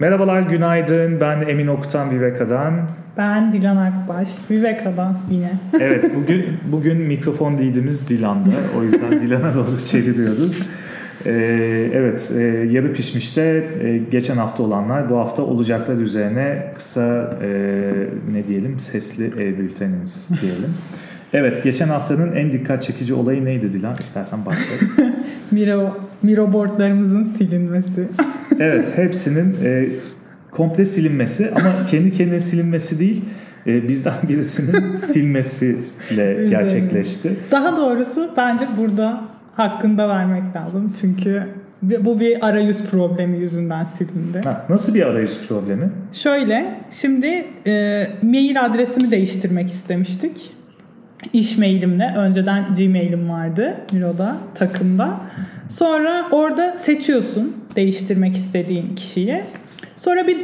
Merhabalar, günaydın. Ben Emin Oktan Viveka'dan. Ben Dilan Akbaş, Viveka'dan yine. evet, bugün bugün mikrofon değdiğimiz Dilan'da. O yüzden Dilan'a doğru çeviriyoruz. Ee, evet, e, yarı pişmişte e, geçen hafta olanlar bu hafta olacaklar üzerine kısa e, ne diyelim sesli ev bültenimiz diyelim. Evet, geçen haftanın en dikkat çekici olayı neydi Dilan? İstersen başlayalım. Miro, Miro boardlarımızın silinmesi. evet, hepsinin e, komple silinmesi ama kendi kendine silinmesi değil, e, bizden birisinin silmesiyle gerçekleşti. Daha doğrusu bence burada hakkında vermek lazım. Çünkü bu bir arayüz problemi yüzünden silindi. Ha, nasıl bir arayüz problemi? Şöyle, şimdi e, mail adresimi değiştirmek istemiştik iş mailimle. Önceden Gmail'im vardı Miro'da, takımda. Sonra orada seçiyorsun değiştirmek istediğin kişiyi. Sonra bir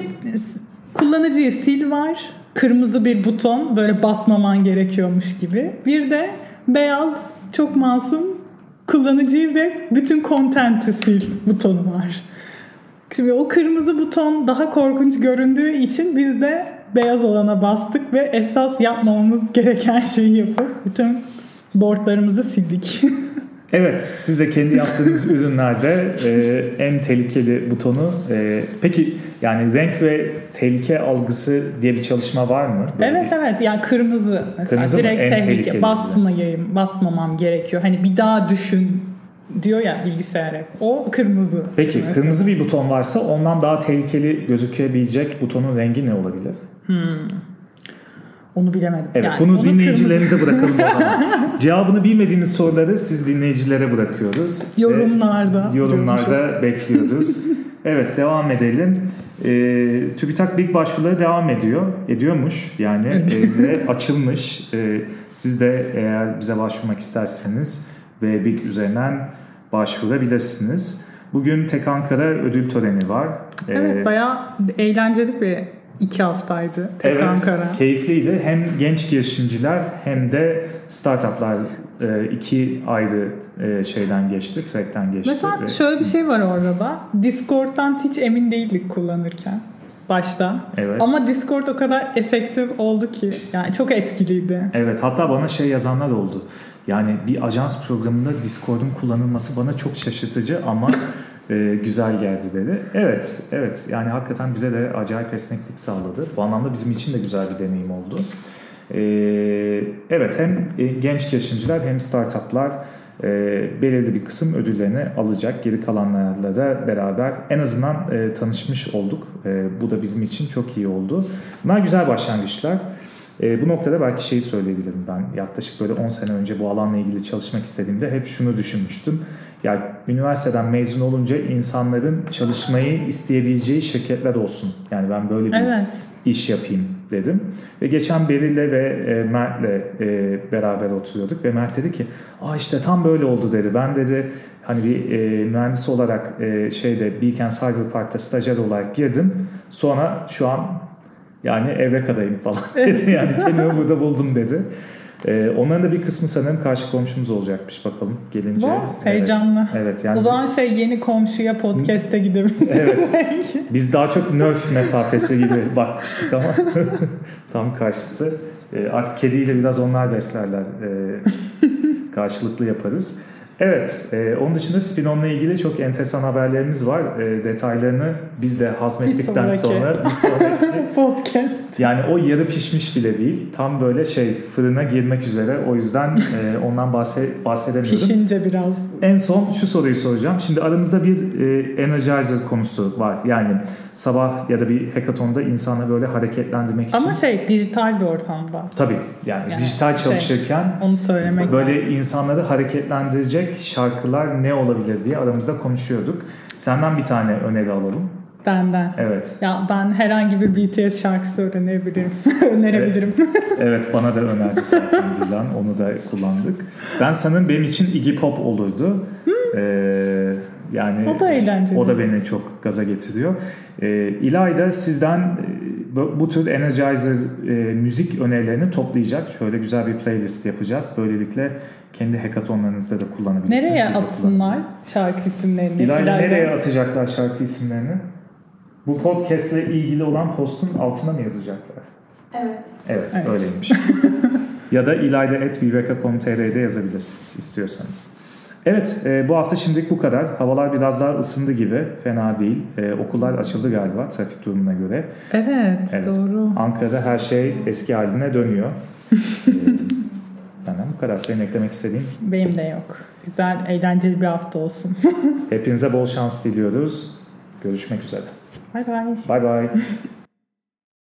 kullanıcıyı sil var. Kırmızı bir buton böyle basmaman gerekiyormuş gibi. Bir de beyaz çok masum kullanıcıyı ve bütün content'i sil butonu var. Şimdi o kırmızı buton daha korkunç göründüğü için biz de beyaz olana bastık ve esas yapmamamız gereken şeyi yapıp bütün boardlarımızı sildik. evet siz de kendi yaptığınız ürünlerde e, en tehlikeli butonu e, peki yani renk ve tehlike algısı diye bir çalışma var mı? Böyle evet bir... evet yani kırmızı mesela kırmızı direkt tehlike basmayayım basmamam gerekiyor. Hani bir daha düşün diyor ya bilgisayar hep. O kırmızı. Peki mesela. kırmızı bir buton varsa ondan daha tehlikeli gözükebilecek butonun rengi ne olabilir? Hmm. Onu bilemedim. Evet, yani bunu dinleyicilerinize kırmızı... bırakalım o zaman. Cevabını bilmediğimiz soruları siz dinleyicilere bırakıyoruz. Yorumlarda. Ee, yorumlarda bekliyoruz. evet, devam edelim. Ee, TÜBİTAK Big başvuruları devam ediyor. Ediyormuş yani e, ve açılmış. E, siz de eğer bize başvurmak isterseniz ve Big üzerinden başvurabilirsiniz. Bugün Tek Ankara ödül töreni var. Evet, ee, bayağı eğlenceli bir iki haftaydı Tek evet, Ankara. keyifliydi. Hem genç girişimciler hem de startuplar e, iki ayrı e, şeyden geçti, track'ten geçti. Mesela ve... şöyle bir şey var orada da. Discord'dan hiç emin değildik kullanırken başta. Evet. Ama Discord o kadar efektif oldu ki yani çok etkiliydi. Evet hatta bana şey yazanlar oldu. Yani bir ajans programında Discord'un kullanılması bana çok şaşırtıcı ama e, güzel geldi dedi. Evet, evet. Yani hakikaten bize de acayip esneklik sağladı. Bu anlamda bizim için de güzel bir deneyim oldu. E, evet, hem e, genç girişimciler hem startuplar e, belirli bir kısım ödüllerini alacak. Geri kalanlarla da beraber en azından e, tanışmış olduk. E, bu da bizim için çok iyi oldu. Bunlar güzel başlangıçlar. E, bu noktada belki şeyi söyleyebilirim ben. Yaklaşık böyle 10 sene önce bu alanla ilgili çalışmak istediğimde hep şunu düşünmüştüm. Ya üniversiteden mezun olunca insanların çalışmayı isteyebileceği şirketler olsun. Yani ben böyle bir evet. iş yapayım dedim. Ve geçen Beril'le ve e, Mert'le e, beraber oturuyorduk ve Mert dedi ki aa işte tam böyle oldu dedi. Ben dedi hani bir e, mühendis olarak e, şeyde Beacon Cyber Park'ta stajyer olarak girdim. Sonra şu an yani Evreka'dayım falan dedi. Yani kendimi burada buldum dedi. Ee, onların da bir kısmı sanırım karşı komşumuz olacakmış bakalım gelince. Wow, evet. heyecanlı. Evet yani. O zaman şey yeni komşuya podcast'e gidebiliriz. evet. Biz daha çok nerf mesafesi gibi bakmıştık ama tam karşısı. Ee, artık kediyle biraz onlar beslerler. Ee, karşılıklı yaparız. Evet, e, onun dışında Spinon'la ilgili çok enteresan haberlerimiz var. E, detaylarını biz de hazmettikten bir sonra bir sonraki podcast. Yani o yarı pişmiş bile değil. Tam böyle şey fırına girmek üzere. O yüzden e, ondan bahse, bahsedemiyorum. Pişince biraz. En son şu soruyu soracağım. Şimdi aramızda bir e, energizer konusu var. Yani sabah ya da bir hackathonda insanı böyle hareketlendirmek için. Ama şey dijital bir ortamda. Tabii yani, yani dijital şey, çalışırken şey, onu söylemek böyle lazım. insanları hareketlendirecek şarkılar ne olabilir diye aramızda konuşuyorduk. Senden bir tane öneri alalım. Benden. Evet. Ya ben herhangi bir BTS şarkısı öğrenebilirim. önerebilirim. Evet, evet bana da önerdi zaten Dilan. Onu da kullandık. Ben sanırım benim için Iggy Pop olurdu. Hmm. Ee, yani o da eğlenceli. O da beni çok gaza getiriyor. Ee, İlayda sizden bu tür Energizer e, müzik önerilerini toplayacak. Şöyle güzel bir playlist yapacağız. Böylelikle kendi hackathonlarınızda da kullanabilirsiniz. Nereye atsınlar şarkı isimlerini? İlayda nereye atacaklar şarkı isimlerini? Bu podcastle ilgili olan postun altına mı yazacaklar? Evet. Evet, Evet. öyleymiş. ya da ilayda.bbk.com.tr'de yazabilirsiniz istiyorsanız. Evet, e, bu hafta şimdilik bu kadar. Havalar biraz daha ısındı gibi, fena değil. E, okullar açıldı galiba trafik durumuna göre. Evet, Evet. doğru. Ankara'da her şey eski haline dönüyor. e, benden bu kadar. Senin eklemek istediğin. Benim de yok. Güzel, eğlenceli bir hafta olsun. Hepinize bol şans diliyoruz. Görüşmek üzere. Bay bay. Bay bay.